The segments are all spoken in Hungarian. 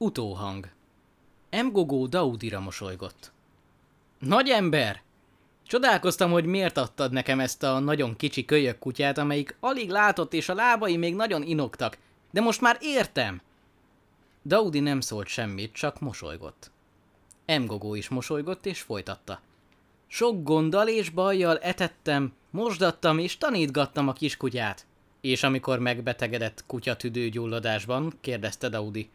Utóhang. Mgogó Daudira mosolygott. Nagy ember! Csodálkoztam, hogy miért adtad nekem ezt a nagyon kicsi kölyök kutyát, amelyik alig látott és a lábai még nagyon inoktak. De most már értem! Daudi nem szólt semmit, csak mosolygott. Mgogó is mosolygott és folytatta. Sok gonddal és bajjal etettem, mosdattam és tanítgattam a kiskutyát. És amikor megbetegedett kutyatüdő gyulladásban, kérdezte Daudi.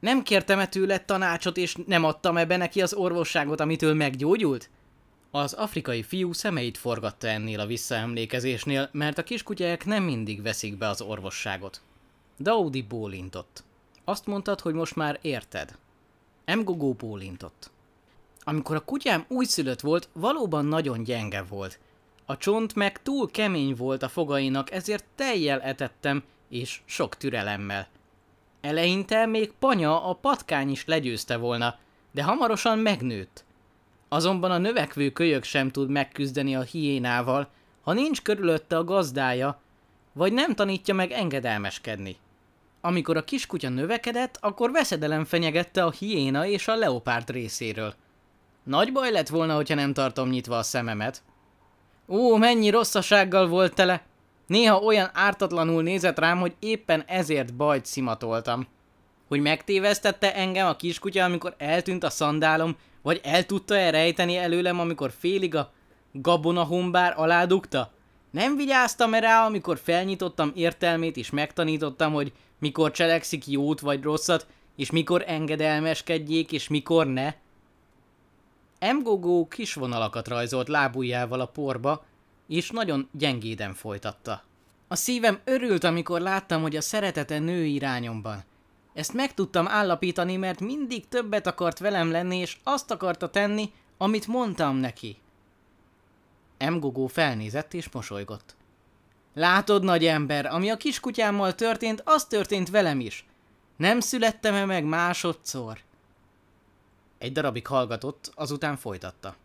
Nem kértem-e tőle tanácsot, és nem adtam-e be neki az orvosságot, amitől meggyógyult? Az afrikai fiú szemeit forgatta ennél a visszaemlékezésnél, mert a kiskutyák nem mindig veszik be az orvosságot. Daudi bólintott. Azt mondtad, hogy most már érted. Mgogó bólintott. Amikor a kutyám újszülött volt, valóban nagyon gyenge volt. A csont meg túl kemény volt a fogainak, ezért tejjel etettem, és sok türelemmel. Eleinte még Panya a patkány is legyőzte volna, de hamarosan megnőtt. Azonban a növekvő kölyök sem tud megküzdeni a hiénával, ha nincs körülötte a gazdája, vagy nem tanítja meg engedelmeskedni. Amikor a kiskutya növekedett, akkor veszedelem fenyegette a hiéna és a leopárd részéről. Nagy baj lett volna, hogyha nem tartom nyitva a szememet. Ó, mennyi rosszasággal volt tele! Néha olyan ártatlanul nézett rám, hogy éppen ezért bajt szimatoltam. Hogy megtévesztette engem a kiskutya, amikor eltűnt a szandálom, vagy el tudta-e előlem, amikor félig a gabona hombár aládugta? Nem vigyáztam -e rá, amikor felnyitottam értelmét és megtanítottam, hogy mikor cselekszik jót vagy rosszat, és mikor engedelmeskedjék, és mikor ne? Mgogó kis vonalakat rajzolt lábujjával a porba, és nagyon gyengéden folytatta. A szívem örült, amikor láttam, hogy a szeretete nő irányomban. Ezt meg tudtam állapítani, mert mindig többet akart velem lenni, és azt akarta tenni, amit mondtam neki. Mgogó felnézett és mosolygott. Látod, nagy ember, ami a kiskutyámmal történt, az történt velem is. Nem születtem-e meg másodszor? Egy darabig hallgatott, azután folytatta.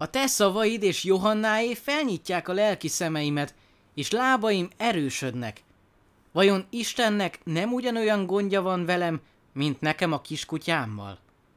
A te szavaid és Johannáé felnyitják a lelki szemeimet, és lábaim erősödnek. Vajon Istennek nem ugyanolyan gondja van velem, mint nekem a kiskutyámmal?